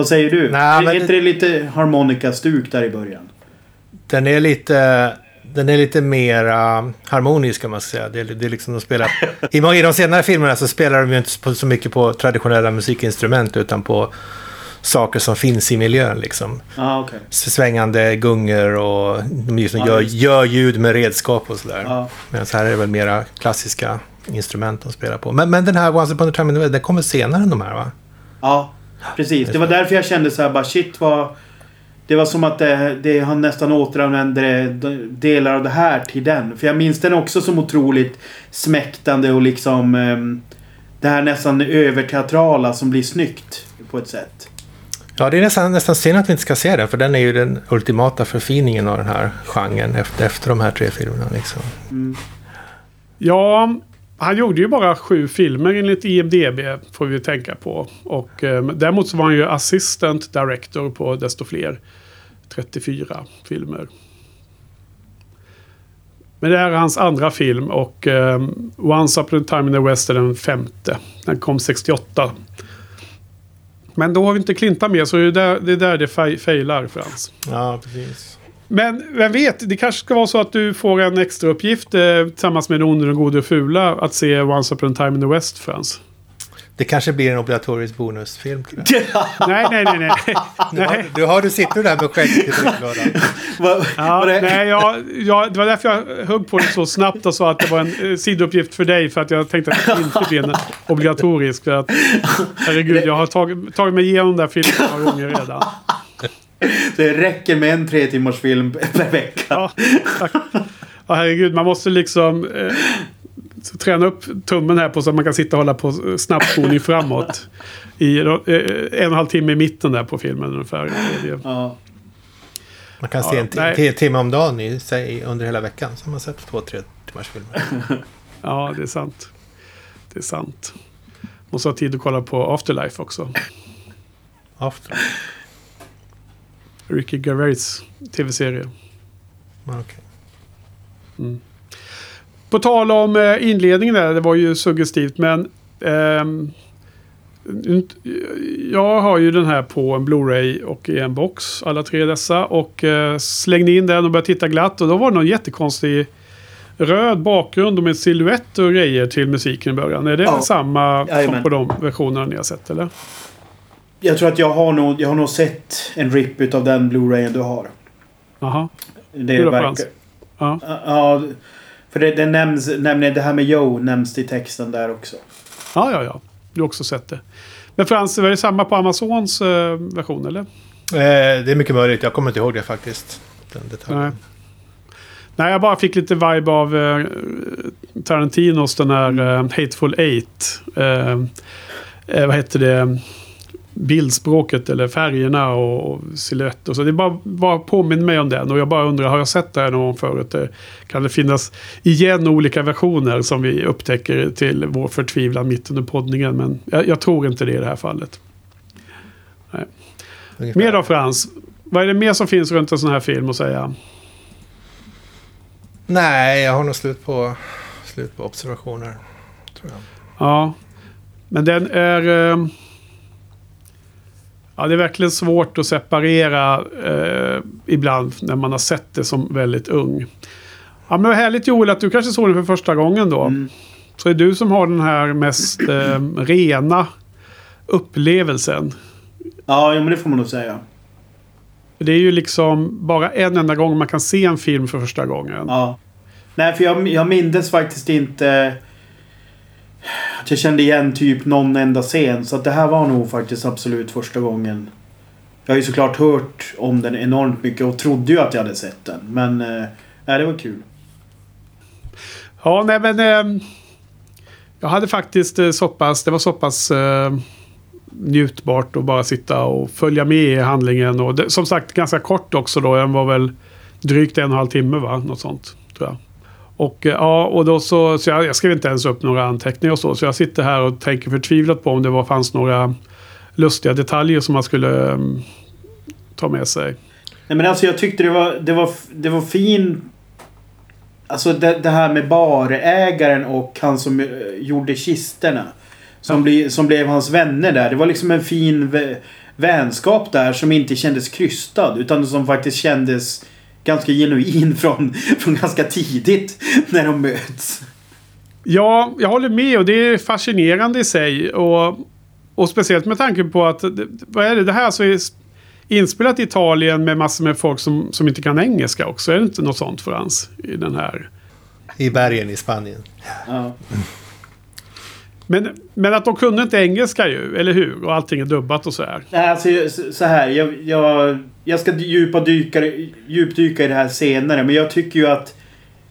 Vad säger du? Nej, är inte det- lite harmonika-stuk där i början? Den är lite... Den är lite mer harmonisk kan man säga. Det det är liksom de spelar... I, I de senare filmerna så spelar de ju inte så mycket på traditionella musikinstrument utan på saker som finns i miljön liksom. Ja, okej. Svängande gungor och de liksom Ja, gör, gör ljud med redskap och sådär. Ja. Medan här är det väl mera klassiska instrument de spelar på. Men, men den här Once upon a time in the West, den kommer senare än de här va? Ja, precis. Det var därför jag kände så här bara shit vad... Det var som att det, det, han nästan återanvände de- delar av det här till den. För jag minns den också som otroligt smäktande och liksom... ehm, det här nästan överteatrala som blir snyggt på ett sätt. Ja, det är nästan, nästan synd att vi inte ska se den, för den är ju den ultimata förfiningen av den här genren efter, efter de här tre filmerna. Liksom. Ja, han gjorde ju bara sju filmer enligt IMDB får vi tänka på. Och eh, däremot så var han ju assistant director på desto fler. 34 filmer. Men det här är hans andra film och eh, Once Upon a Time in the West är den femte. Den kom 68. Men då har vi inte Klinta med så det är där det, är där det failar Frans. Ja, precis. Men vem vet, det kanske ska vara så att du får en extra uppgift eh, tillsammans med den onde, den gode och fula att se Once upon a time in the West, Frans. Det kanske blir en obligatorisk bonusfilm nej, nej, nej, nej. Du har, du, har, du sitter där med skägget Ja, nej jag, jag, det var därför jag högg på det så snabbt och sa att det var en eh, sidouppgift för dig. För att jag tänkte att det inte blir en obligatorisk. För att, herregud, jag har tagit, tagit mig igenom den där filmen par gånger redan. Det räcker med en tre timmars film per vecka. Ja, tack. ja, herregud, man måste liksom eh, så träna upp tummen här på så att man kan sitta och hålla på eh, snabbspolning framåt. I eh, en och en halv timme i mitten där på filmen ungefär. Ja. Man kan Ja, se en nej. timme om dagen i, säg, under hela veckan. Så har man sett två, tre timmars filmer. Ja, det är sant. Det är sant. Måste ha tid att kolla på Afterlife också. After. Ricky Gervais tv-serie. Ja, okej. På tal om eh, inledningen där, det var ju suggestivt men ehm, jag har ju den här på en Blu-ray och i en box, alla tre dessa. Och eh, slängde in den och började titta glatt och då var det någon jättekonstig röd bakgrund och med silhuett och grejer till musiken i början. Är det Ja. samma som på de versionerna ni har sett eller? Jag tror att jag har nog, jag har nog sett en rip utav den Blu-rayen du har. Jaha. Det verkar... Frans? Ja. Ja, för det, det nämns, nämligen det här med Joe nämns i texten där också. Ja, ja, ja. Du har också sett det. Men Frans, var det samma på Amazons eh, version eller? Eh, det är mycket möjligt. Jag kommer inte ihåg det faktiskt. Den detaljen. Nej. Nej, jag bara fick lite vibe av eh, Tarantinos den här eh, Hateful Eight. Eh, eh, vad heter det? Bildspråket eller färgerna och, och silhuett och så. Det bara, bara påminner mig om den. Och jag bara undrar, har jag sett det här någon gång förut? Kan det finnas igen olika versioner som vi upptäcker till vår förtvivlan mitt under poddningen? Men jag, jag tror inte det i det här fallet. Ungefär. Mer då Frans? Vad är det mer som finns runt en sån här film att säga? Nej, jag har nog slut på, slut på observationer. Ja. Men den är... Eh, ja, det är verkligen svårt att separera eh, ibland när man har sett det som väldigt ung. Ja, men vad härligt Joel att du kanske såg den för första gången då. Mm. Så är du som har den här mest eh, rena upplevelsen. Ja, men det får man nog säga. Det är ju liksom bara en enda gång man kan se en film för första gången. Ja. Nej, för jag, jag mindes faktiskt inte att jag kände igen typ någon enda scen. Så att det här var nog faktiskt absolut första gången. Jag har ju såklart hört om den enormt mycket och trodde ju att jag hade sett den. Men eh, nej, det var kul. Ja, nej men... Eh, jag hade faktiskt eh, så pass... Det var så pass eh, njutbart att bara sitta och följa med i handlingen. Och det, som sagt ganska kort också då. Den var väl drygt en och en halv timme va? Något sånt tror jag. Och eh, ja, och då så... så jag, jag skrev inte ens upp några anteckningar och så. Så jag sitter här och tänker förtvivlat på om det var, fanns några lustiga detaljer som man skulle eh, ta med sig. Nej men alltså jag tyckte det var, det var, det var fin... Alltså det, det här med barägaren och han som eh, gjorde kisterna. Som, bli, som blev hans vänner där. Det var liksom en fin vä vänskap där som inte kändes krystad. Utan som faktiskt kändes ganska genuin från, från ganska tidigt när de möts. Ja, jag håller med och det är fascinerande i sig. Och, och speciellt med tanke på att, det- vad är det, det här så är inspelat i Italien med massor med folk som, som inte kan engelska också. Är det inte något sånt Frans? I den här. I bergen i Spanien. Ja. Men, men att de kunde inte engelska ju, eller hur? Och allting är dubbat och så här. Nej, alltså så- så här. Jag, jag, jag ska djupa dyka, djupdyka i det här senare. Men jag tycker ju att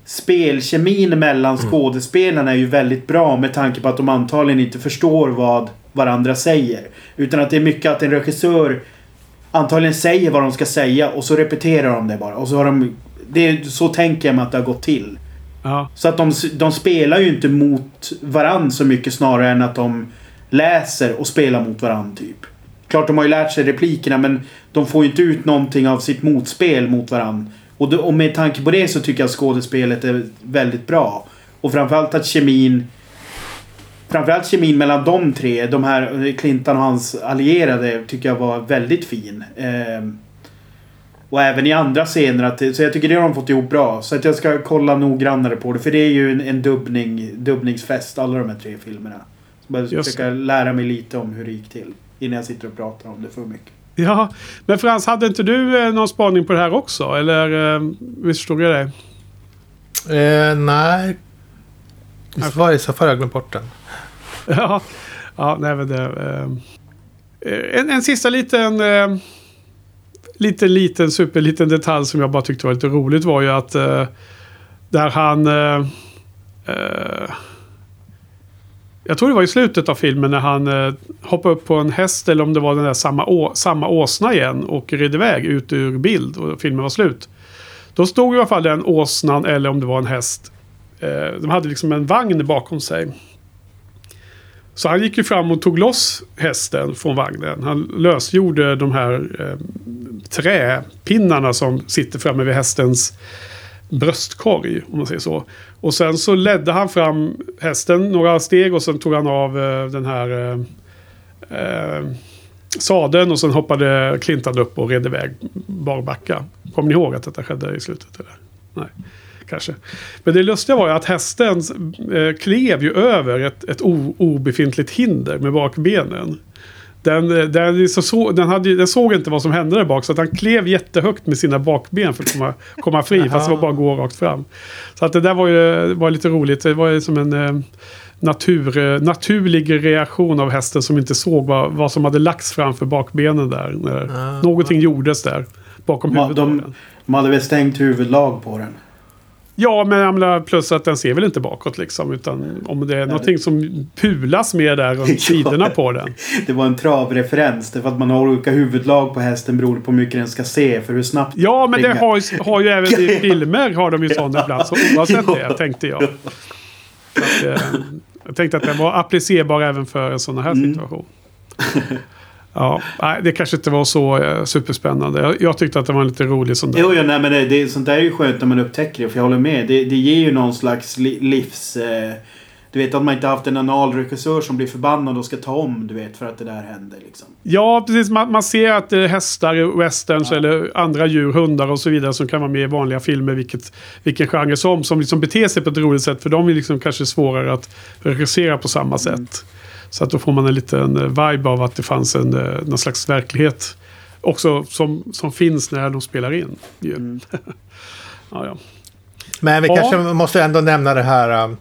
spelkemin mellan skådespelarna är ju väldigt bra med tanke på att de antagligen inte förstår vad varandra säger. Utan att det är mycket att en regissör antagligen säger vad de ska säga och så repeterar de det bara. Och så har de... Det är, så tänker jag mig att det har gått till. Ja, Så att de, de spelar ju inte mot varandra så mycket snarare än att de läser och spelar mot varandra. typ. Klart de har ju lärt sig replikerna men de får ju inte ut någonting av sitt motspel mot varandra. Och, och med tanke på det så tycker jag att skådespelet är väldigt bra. Och framförallt att kemin... Framförallt kemin mellan de tre, de här Clintan och hans allierade, tycker jag var väldigt fin. Eh, och även i andra scener. Att det, så jag tycker det har de fått ihop bra. Så att jag ska kolla noggrannare på det. För det är ju en, en dubbning, dubbningsfest, alla de här tre filmerna. Så bara Just försöka lära mig lite om hur det gick till. Innan jag sitter och pratar om det för mycket. ja. men Frans, hade inte du eh, någon spaning på det här också? Eller eh, missförstod jag dig? Eh, nej. I så fall- har jag glömt bort den. Ja, ja nej men det... Eh, en, en sista liten... Eh, liten, liten, superliten detalj som jag bara tyckte var lite roligt var ju att... Eh, där han... Eh, eh, jag tror det var i slutet av filmen när han eh, hoppade upp på en häst eller om det var den där samma, å, samma åsna igen och red iväg ut ur bild och filmen var slut. Då stod i alla fall den åsnan eller om det var en häst. Eh, de hade liksom en vagn bakom sig. Så han gick ju fram och tog loss hästen från vagnen. Han lösgjorde de här eh, träpinnarna som sitter framme vid hästens bröstkorg. Om man säger så. Och sen så ledde han fram hästen några steg och sen tog han av eh, den här eh, eh sadeln och sen hoppade Clintan upp och red iväg barbacka. Kommer ni ihåg att detta skedde i slutet? Eller? Nej, kanske. Men det lustiga var ju att hästen eh, klev ju över ett, ett o, obefintligt hinder med bakbenen. Den, eh, den, så, den, hade, den såg inte vad som hände där bak så att han klev jättehögt med sina bakben för att komma, komma fri. fast det var bara att gå rakt fram. Så att det där var ju var lite roligt. Det var ju som en eh, natur, eh, naturlig reaktion av hästen som inte såg vad, vad som hade lagts framför bakbenen där. När Ah. någonting gjordes där bakom huvudet. de, de hade väl stängt huvudlag på den. Ja, men plus att den ser väl inte bakåt liksom. Utan om det är någonting som pulas med där runt sidorna på den. Det var en travreferens. Det är för att man har olika huvudlag på hästen beroende på hur mycket den ska se. För hur snabbt Ja, men det har, ju- har ju även i filmer har de ju sådana ibland. Så oavsett det, tänkte jag. Att, eh, jag tänkte att den var applicerbar även för en sån här Mm. situation. Ja, nej, det kanske inte var så eh, superspännande. Jag, jag tyckte att det var lite rolig sån där. Jo, jo nej, men det, det, sånt där är ju skönt när man upptäcker det. För jag håller med. Det, det ger ju någon slags li, livs... Eh, du vet att man inte haft en analregissör som blir förbannad och ska ta om. Du vet för att det där händer liksom. Ja, precis. Man, man ser att det är hästar westerns eller andra djur, hundar och så vidare som kan vara med i vanliga filmer, vilket, vilken genre som, som liksom beter sig på ett roligt sätt. För de är liksom kanske svårare att regissera på samma sätt. Så att då får man en liten eh, vibe av att det fanns en, eh, någon slags verklighet också som, som finns när de spelar in. ju. ja, ja. Men vi Ja. kanske måste ändå nämna det här, um,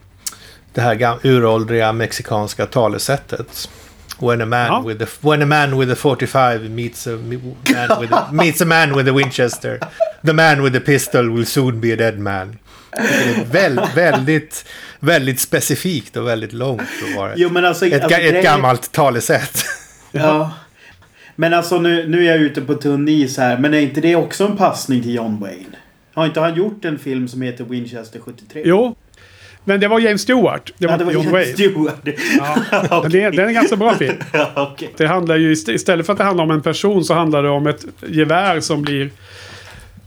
det här uråldriga mexikanska talesättet. When a, man Ja. with a, when a man with a 45 meets a, man with a, meets a man with a Winchester, the man with a pistol will soon be a dead man. Det är väl, väldigt, väldigt specifikt och väldigt långt Jo, men alltså, ett, alltså, ett gammalt talesätt. Ja. Men alltså nu, nu är jag ute på tunn is här. Men är inte det också en passning till John Wayne? Har inte han gjort en film som heter Winchester 73? Jo, men det var James Stewart. Det var ja, det var John James Wayne. Stewart. Ja. Men det, det är en ganska bra film. Ja, okej. Det handlar ju ist- istället för att det handlar om en person så handlar det om ett gevär som blir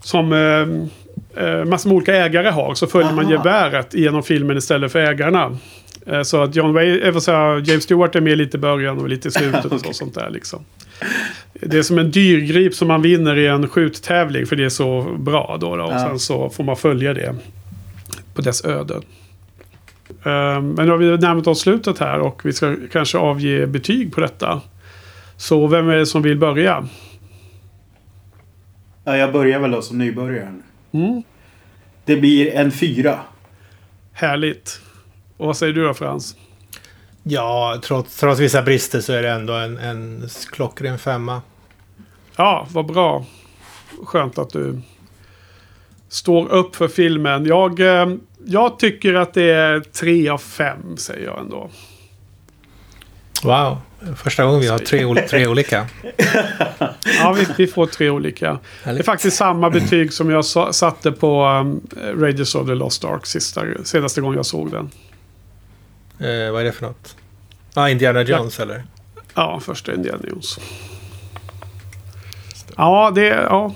som eh, eh, massor med olika ägare har. Så följer man Aha. geväret genom filmen istället för ägarna. Eh, så att John Wayne, eh, jag, James Stewart är med lite i början och lite i slutet och Okej. så, sånt där liksom. Det är som en dyrgrip som man vinner i en skjuttävling för det är så bra då. då. Och Ja. sen så får man följa det på dess öden. Ehm, Men nu har vi närmat oss slutet här och vi ska kanske avge betyg på detta. Så vem är det som vill börja? Ja, jag börjar väl då som nybörjare. Mm. Det blir en fyra. Härligt. Och vad säger du då Frans? Ja, trots, trots vissa brister så är det ändå en, en klockren femma. Ja, vad bra. Skönt att du står upp för filmen. Jag, eh, jag tycker att det är tre av fem, säger jag ändå. Wow, första gången vi har tre, tre olika. Ja, vi, vi får tre olika. Det är Härligt. faktiskt samma betyg som jag sa, satte på um, Raiders of the Lost Ark sista, senaste gången jag såg den. Eh, vad är det för något? Ah, Indiana Jones eller? Ja, första Indiana Jones. Ja, det... Ja.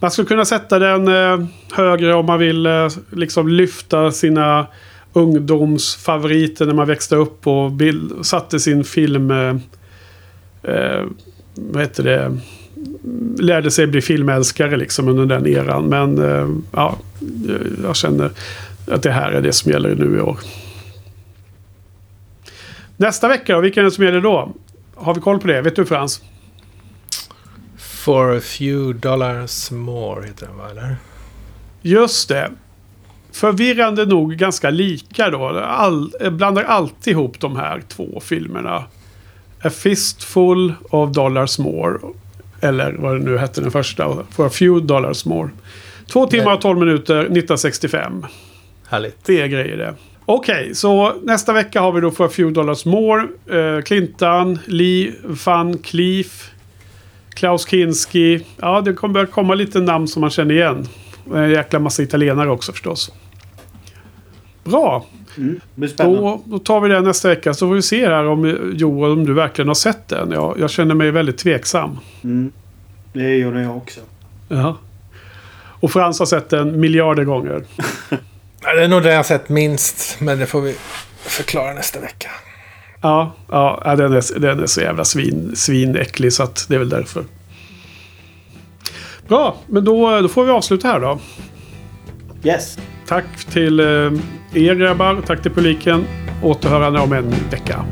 Man skulle kunna sätta den eh, högre om man vill eh, liksom lyfta sina ungdomsfavoriter när man växte upp och bild, satte sin film... Eh, eh, vad heter det? Lärde sig bli filmälskare liksom under den eran. Men eh, ja, jag känner att det här är det som gäller nu i år. Nästa vecka då, vilken är det som gäller då? Har vi koll på det? Vet du Frans? For a few dollars more heter den va, eller? Just det. Förvirrande nog ganska lika då. All, jag blandar alltid ihop de här två filmerna. A Fistful of Dollars More. Eller vad det nu hette den första. For a few dollars more. Två timmar och 12 minuter 1965. Härligt. Det är grejer det. Okej, så nästa vecka har vi då For a few dollars more. Eh, Clintan, Lee van Cleef, Klaus Kinski. Ja, det kommer börja komma lite namn som man känner igen. En jäkla massa italienare också förstås. Bra, Mm. Då, då tar vi det nästa vecka. Så får vi se här om Joel, om du verkligen har sett den. Jag, jag känner mig väldigt tveksam. Mm. Det gjorde jag också. Ja. Och Frans har sett den miljarder gånger. Ja, det är nog det jag har sett minst, men det får vi förklara nästa vecka. Ja, ja ja, den, är, den är så jävla svin, svinäcklig så att det är väl därför. Bra, men då, då får vi avsluta här då. Yes. Tack till eh, er grabbar, tack till publiken. Återhörande om en vecka.